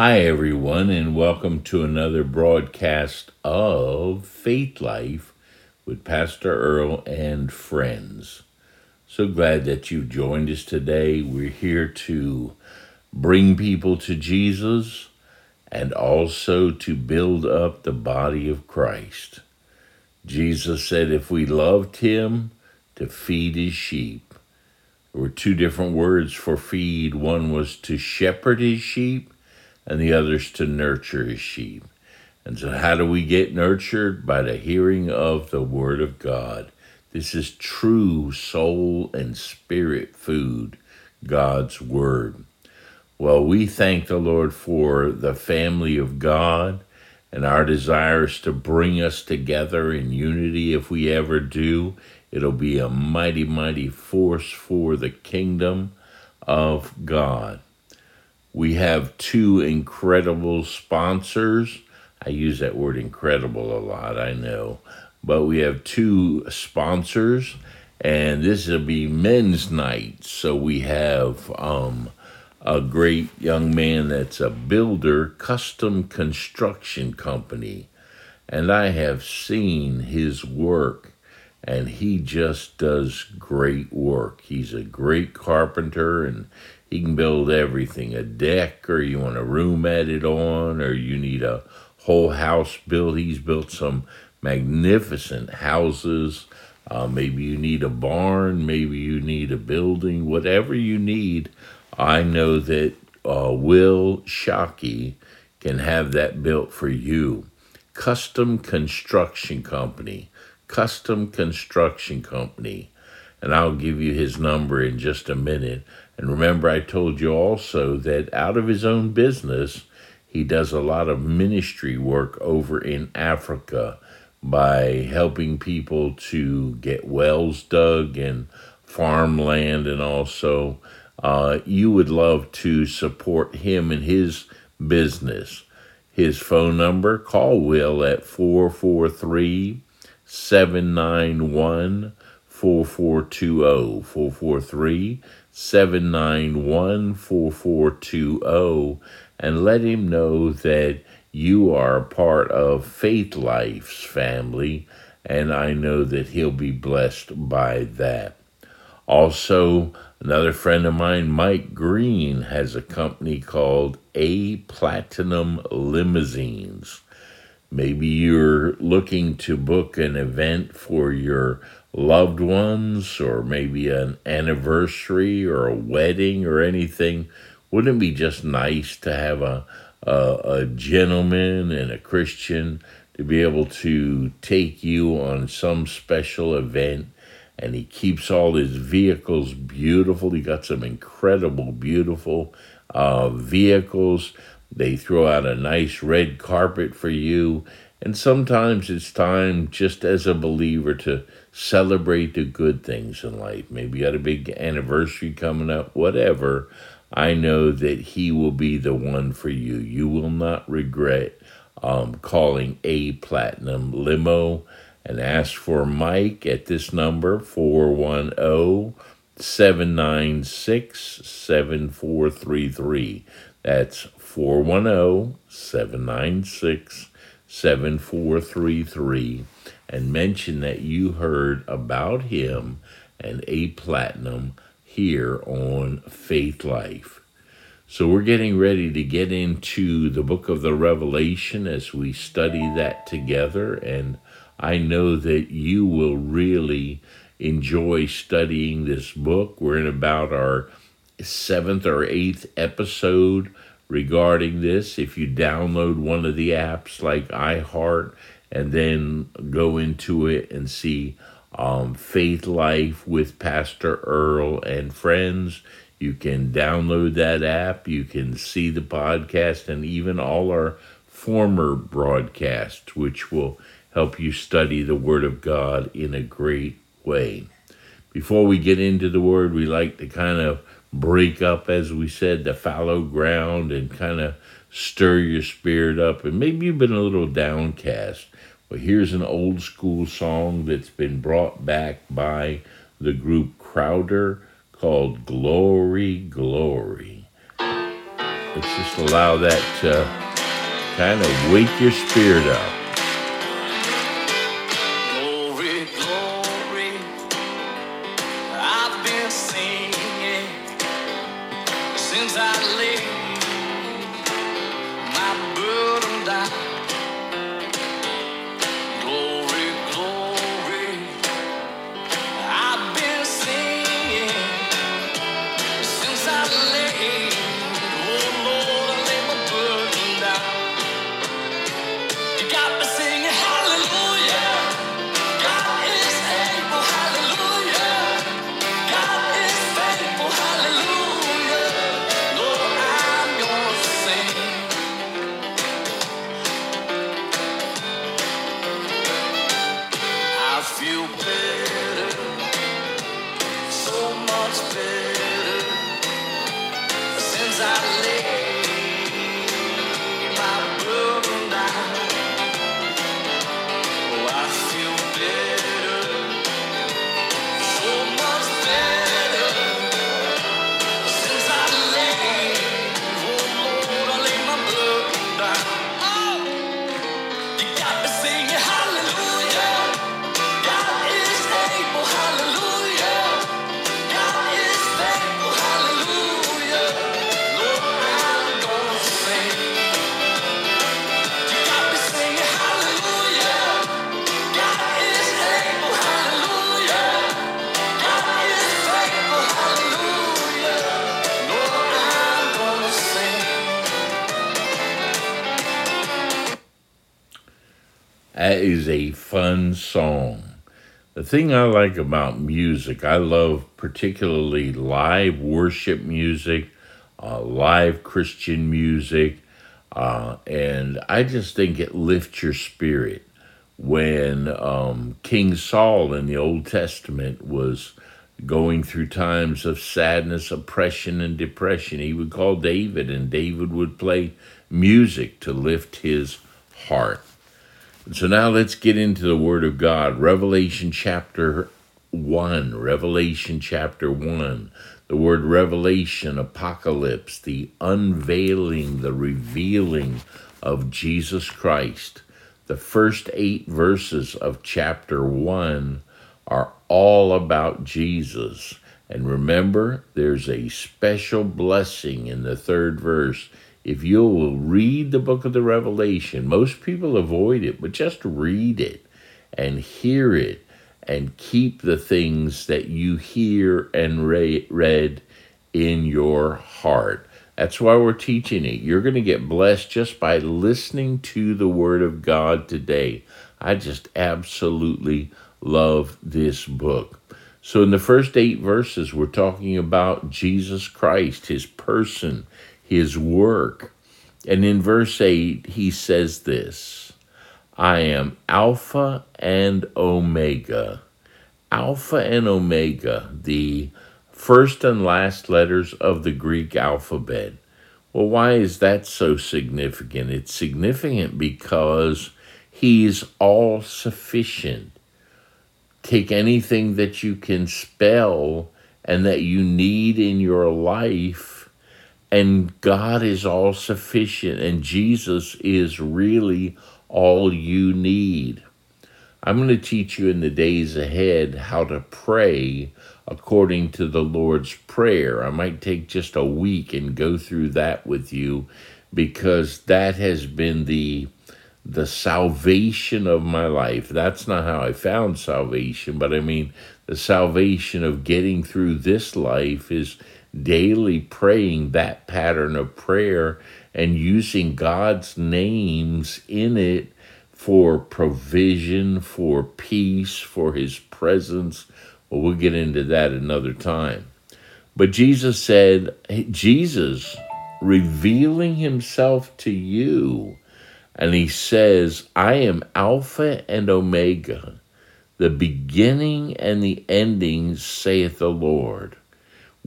Hi, everyone, and welcome to another broadcast of Faith Life with Pastor Earl and friends. So glad that you joined us today. We're here to bring people to Jesus and also to build up the body of Christ. Jesus said if we loved him, to feed his sheep. There were two different words for feed. One was to shepherd his sheep, and the other's to nurture his sheep. And so, how do we get nurtured? By the hearing of the Word of God. This is true soul and spirit food, God's Word. Well, we thank the Lord for the family of God and our desires to bring us together in unity. If we ever do, it'll be a mighty, mighty force for the kingdom of God. We have two incredible sponsors. I use that word incredible a lot, I know. But we have two sponsors, and this will be men's night. So we have um, a great young man that's a builder, custom construction company. And I have seen his work, and he just does great work. He's a great carpenter, and he can build everything a deck, or you want a room added on, or you need a whole house built. He's built some magnificent houses. Uh, maybe you need a barn, maybe you need a building, whatever you need. I know that uh, Will Shockey can have that built for you. Custom Construction Company. Custom Construction Company. And I'll give you his number in just a minute. And remember, I told you also that out of his own business, he does a lot of ministry work over in Africa by helping people to get wells dug and farmland, and also uh, you would love to support him in his business. His phone number, call Will at 443 791 4420. 443 791 4420 and let him know that you are a part of Faith Life's family, and I know that he'll be blessed by that. Also, another friend of mine, Mike Green, has a company called A Platinum Limousines. Maybe you're looking to book an event for your loved ones, or maybe an anniversary or a wedding or anything wouldn't it be just nice to have a, a, a gentleman and a Christian to be able to take you on some special event? And he keeps all his vehicles beautiful. He got some incredible, beautiful uh, vehicles. They throw out a nice red carpet for you. And sometimes it's time, just as a believer, to celebrate the good things in life. Maybe you got a big anniversary coming up, whatever. I know that He will be the one for you. You will not regret um, calling A Platinum Limo and ask for Mike at this number 410 796 7433. That's 410 796 7433 and mention that you heard about him and A Platinum here on Faith Life. So, we're getting ready to get into the book of the Revelation as we study that together. And I know that you will really enjoy studying this book. We're in about our seventh or eighth episode regarding this. If you download one of the apps like iHeart and then go into it and see um, Faith Life with Pastor Earl and friends. You can download that app. You can see the podcast and even all our former broadcasts, which will help you study the Word of God in a great way. Before we get into the Word, we like to kind of break up, as we said, the fallow ground and kind of stir your spirit up. And maybe you've been a little downcast. Well, here's an old school song that's been brought back by the group Crowder called Glory, Glory. Let's just allow that to kind of wake your spirit up. Since I laid That is a fun song. The thing I like about music, I love particularly live worship music, uh, live Christian music, uh, and I just think it lifts your spirit. When um, King Saul in the Old Testament was going through times of sadness, oppression, and depression, he would call David, and David would play music to lift his heart. So now let's get into the Word of God. Revelation chapter 1. Revelation chapter 1. The word revelation, apocalypse, the unveiling, the revealing of Jesus Christ. The first eight verses of chapter 1 are all about Jesus. And remember, there's a special blessing in the third verse. If you will read the book of the Revelation, most people avoid it, but just read it and hear it and keep the things that you hear and re- read in your heart. That's why we're teaching it. You're going to get blessed just by listening to the Word of God today. I just absolutely love this book. So, in the first eight verses, we're talking about Jesus Christ, his person, his work. And in verse 8, he says this I am Alpha and Omega. Alpha and Omega, the first and last letters of the Greek alphabet. Well, why is that so significant? It's significant because he's all sufficient. Take anything that you can spell and that you need in your life, and God is all sufficient, and Jesus is really all you need. I'm going to teach you in the days ahead how to pray according to the Lord's Prayer. I might take just a week and go through that with you because that has been the the salvation of my life. That's not how I found salvation, but I mean the salvation of getting through this life is daily praying that pattern of prayer and using God's names in it for provision, for peace, for his presence. Well, we'll get into that another time. But Jesus said, Jesus revealing himself to you, and he says, I am Alpha and Omega, the beginning and the ending, saith the Lord,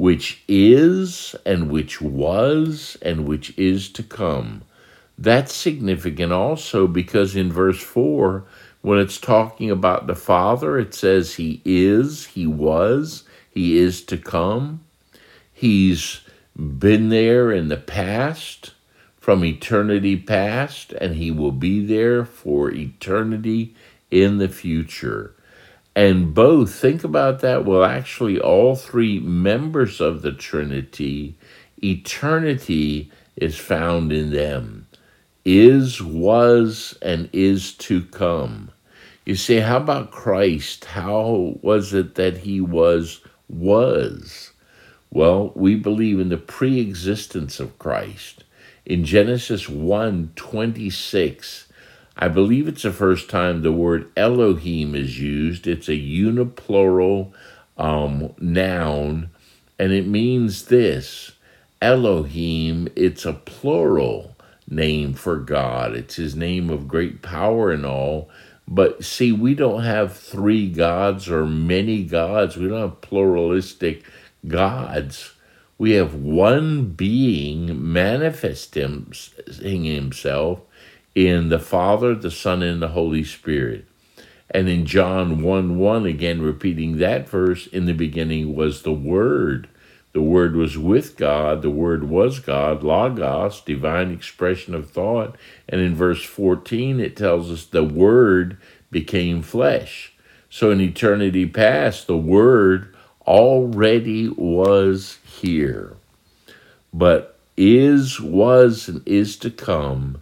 which is, and which was, and which is to come. That's significant also because in verse 4, when it's talking about the Father, it says He is, He was, He is to come. He's been there in the past, from eternity past, and he will be there for eternity in the future. And both, think about that, well, actually, all three members of the Trinity, eternity is found in them. Is, was, and is to come. You say, how about Christ? How was it that he was, was? Well, we believe in the pre existence of Christ. In Genesis 1 26, I believe it's the first time the word Elohim is used. It's a uniplural um, noun, and it means this Elohim, it's a plural name for God. It's his name of great power and all. But see, we don't have three gods or many gods. We don't have pluralistic gods. We have one being manifesting himself in the Father, the Son, and the Holy Spirit. And in John 1 1, again repeating that verse, in the beginning was the Word. The Word was with God, the Word was God, Logos, divine expression of thought. And in verse 14, it tells us the Word became flesh. So in eternity past, the Word already was here. But is, was, and is to come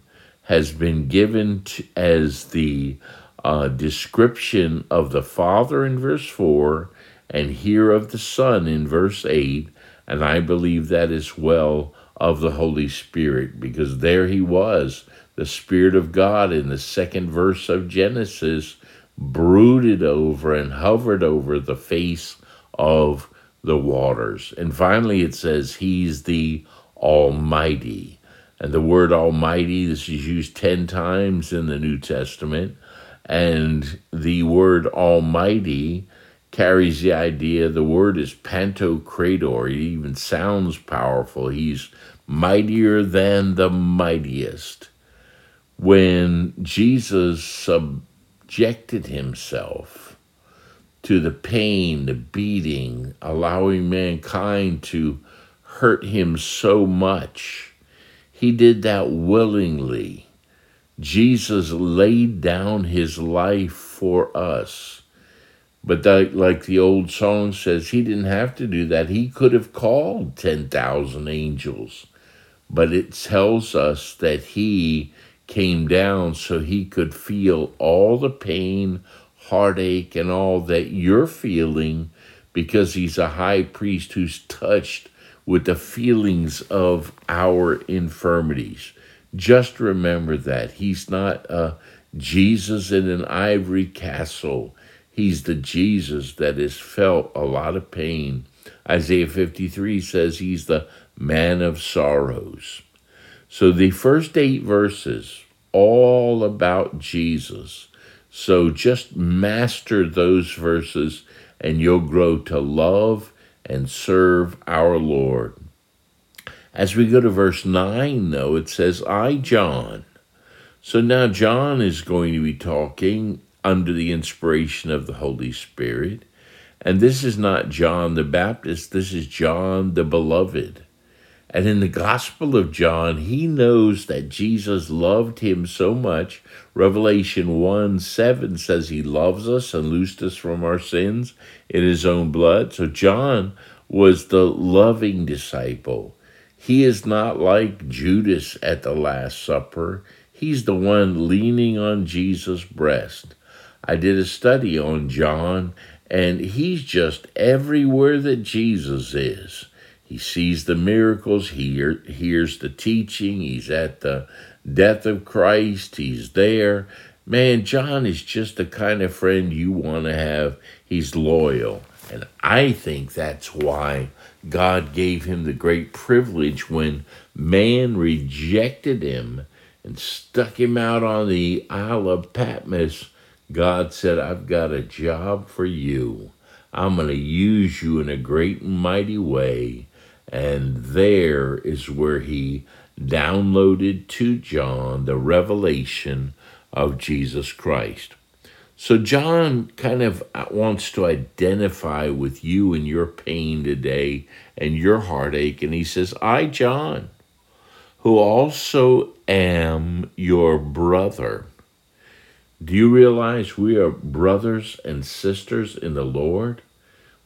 has been given to, as the uh, description of the Father in verse 4 and here of the Son in verse 8. And I believe that as well of the Holy Spirit, because there he was, the Spirit of God in the second verse of Genesis, brooded over and hovered over the face of the waters. And finally, it says, He's the Almighty. And the word Almighty, this is used 10 times in the New Testament. And the word Almighty carries the idea the word is pantocrator. It even sounds powerful. He's mightier than the mightiest. When Jesus subjected himself to the pain, the beating, allowing mankind to hurt him so much he did that willingly. Jesus laid down his life for us. But that, like the old song says, he didn't have to do that. He could have called 10,000 angels. But it tells us that he came down so he could feel all the pain, heartache, and all that you're feeling because he's a high priest who's touched with the feelings of our infirmities. Just remember that. He's not a Jesus in an ivory castle. He's the Jesus that has felt a lot of pain. Isaiah 53 says he's the man of sorrows. So the first eight verses, all about Jesus. So just master those verses and you'll grow to love and serve our Lord. As we go to verse 9, though, it says, I, John. So now John is going to be talking under the inspiration of the Holy Spirit. And this is not John the Baptist, this is John the Beloved. And in the Gospel of John, he knows that Jesus loved him so much. Revelation 1 7 says he loves us and loosed us from our sins in his own blood. So John was the loving disciple. He is not like Judas at the Last Supper. He's the one leaning on Jesus' breast. I did a study on John, and he's just everywhere that Jesus is. He sees the miracles, he hear, hears the teaching, he's at the death of Christ, he's there. Man, John is just the kind of friend you want to have. He's loyal. And I think that's why God gave him the great privilege when man rejected him and stuck him out on the Isle of Patmos. God said, I've got a job for you. I'm going to use you in a great and mighty way. And there is where he downloaded to John the revelation of Jesus Christ. So John kind of wants to identify with you and your pain today and your heartache. And he says, I, John, who also am your brother. Do you realize we are brothers and sisters in the Lord?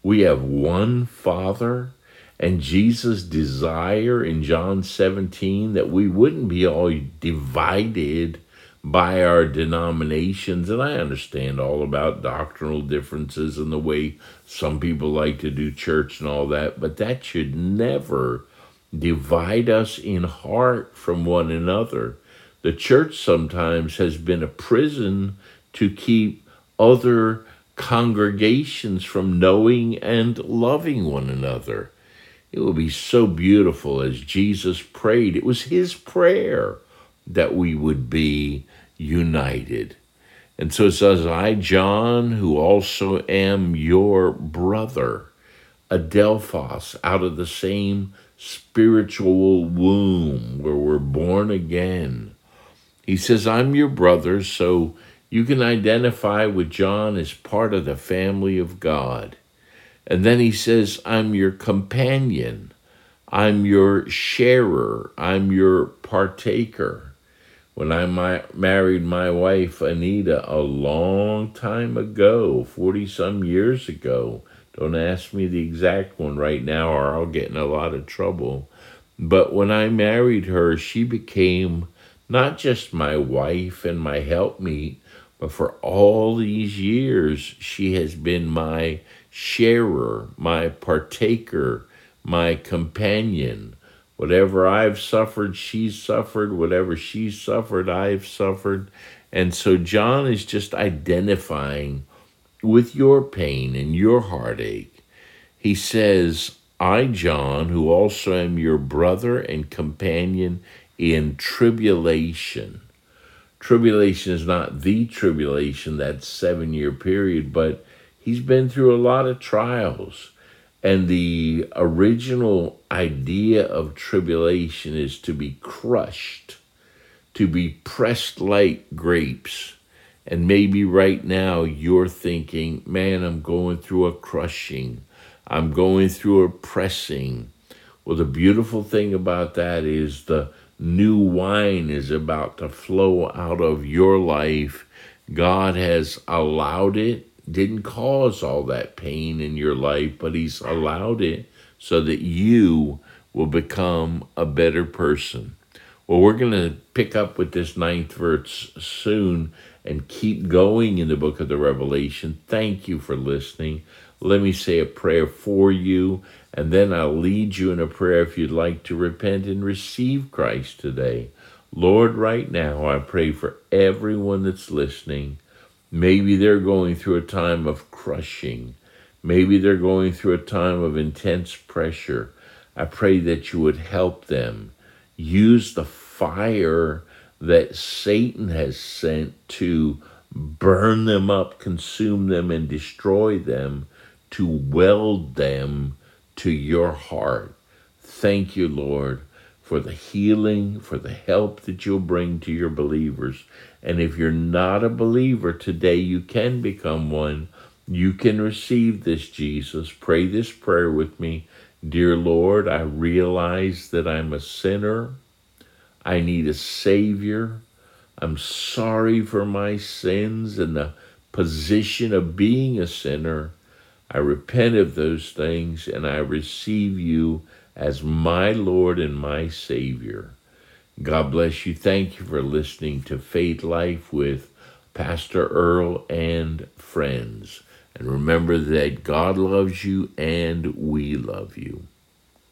We have one Father. And Jesus' desire in John 17 that we wouldn't be all divided by our denominations. And I understand all about doctrinal differences and the way some people like to do church and all that, but that should never divide us in heart from one another. The church sometimes has been a prison to keep other congregations from knowing and loving one another. It will be so beautiful as Jesus prayed. It was his prayer that we would be united. And so it says, I, John, who also am your brother, Adelphos, out of the same spiritual womb where we're born again. He says, I'm your brother, so you can identify with John as part of the family of God. And then he says, I'm your companion. I'm your sharer. I'm your partaker. When I married my wife, Anita, a long time ago, 40 some years ago, don't ask me the exact one right now or I'll get in a lot of trouble. But when I married her, she became not just my wife and my helpmeet, but for all these years, she has been my sharer, my partaker, my companion. Whatever I've suffered, she's suffered. Whatever she's suffered, I've suffered. And so John is just identifying with your pain and your heartache. He says, I, John, who also am your brother and companion in tribulation. Tribulation is not the tribulation, that seven year period, but he's been through a lot of trials. And the original idea of tribulation is to be crushed, to be pressed like grapes. And maybe right now you're thinking, man, I'm going through a crushing, I'm going through a pressing. Well, the beautiful thing about that is the new wine is about to flow out of your life. God has allowed it didn't cause all that pain in your life, but He's allowed it so that you will become a better person. Well, we're going to pick up with this ninth verse soon and keep going in the book of the Revelation. Thank you for listening. Let me say a prayer for you, and then I'll lead you in a prayer if you'd like to repent and receive Christ today. Lord, right now, I pray for everyone that's listening Maybe they're going through a time of crushing. Maybe they're going through a time of intense pressure. I pray that you would help them use the fire that Satan has sent to burn them up, consume them, and destroy them, to weld them to your heart. Thank you, Lord, for the healing, for the help that you'll bring to your believers. And if you're not a believer today, you can become one. You can receive this Jesus. Pray this prayer with me. Dear Lord, I realize that I'm a sinner. I need a Savior. I'm sorry for my sins and the position of being a sinner. I repent of those things and I receive you as my Lord and my Savior. God bless you. Thank you for listening to Faith Life with Pastor Earl and friends. And remember that God loves you and we love you.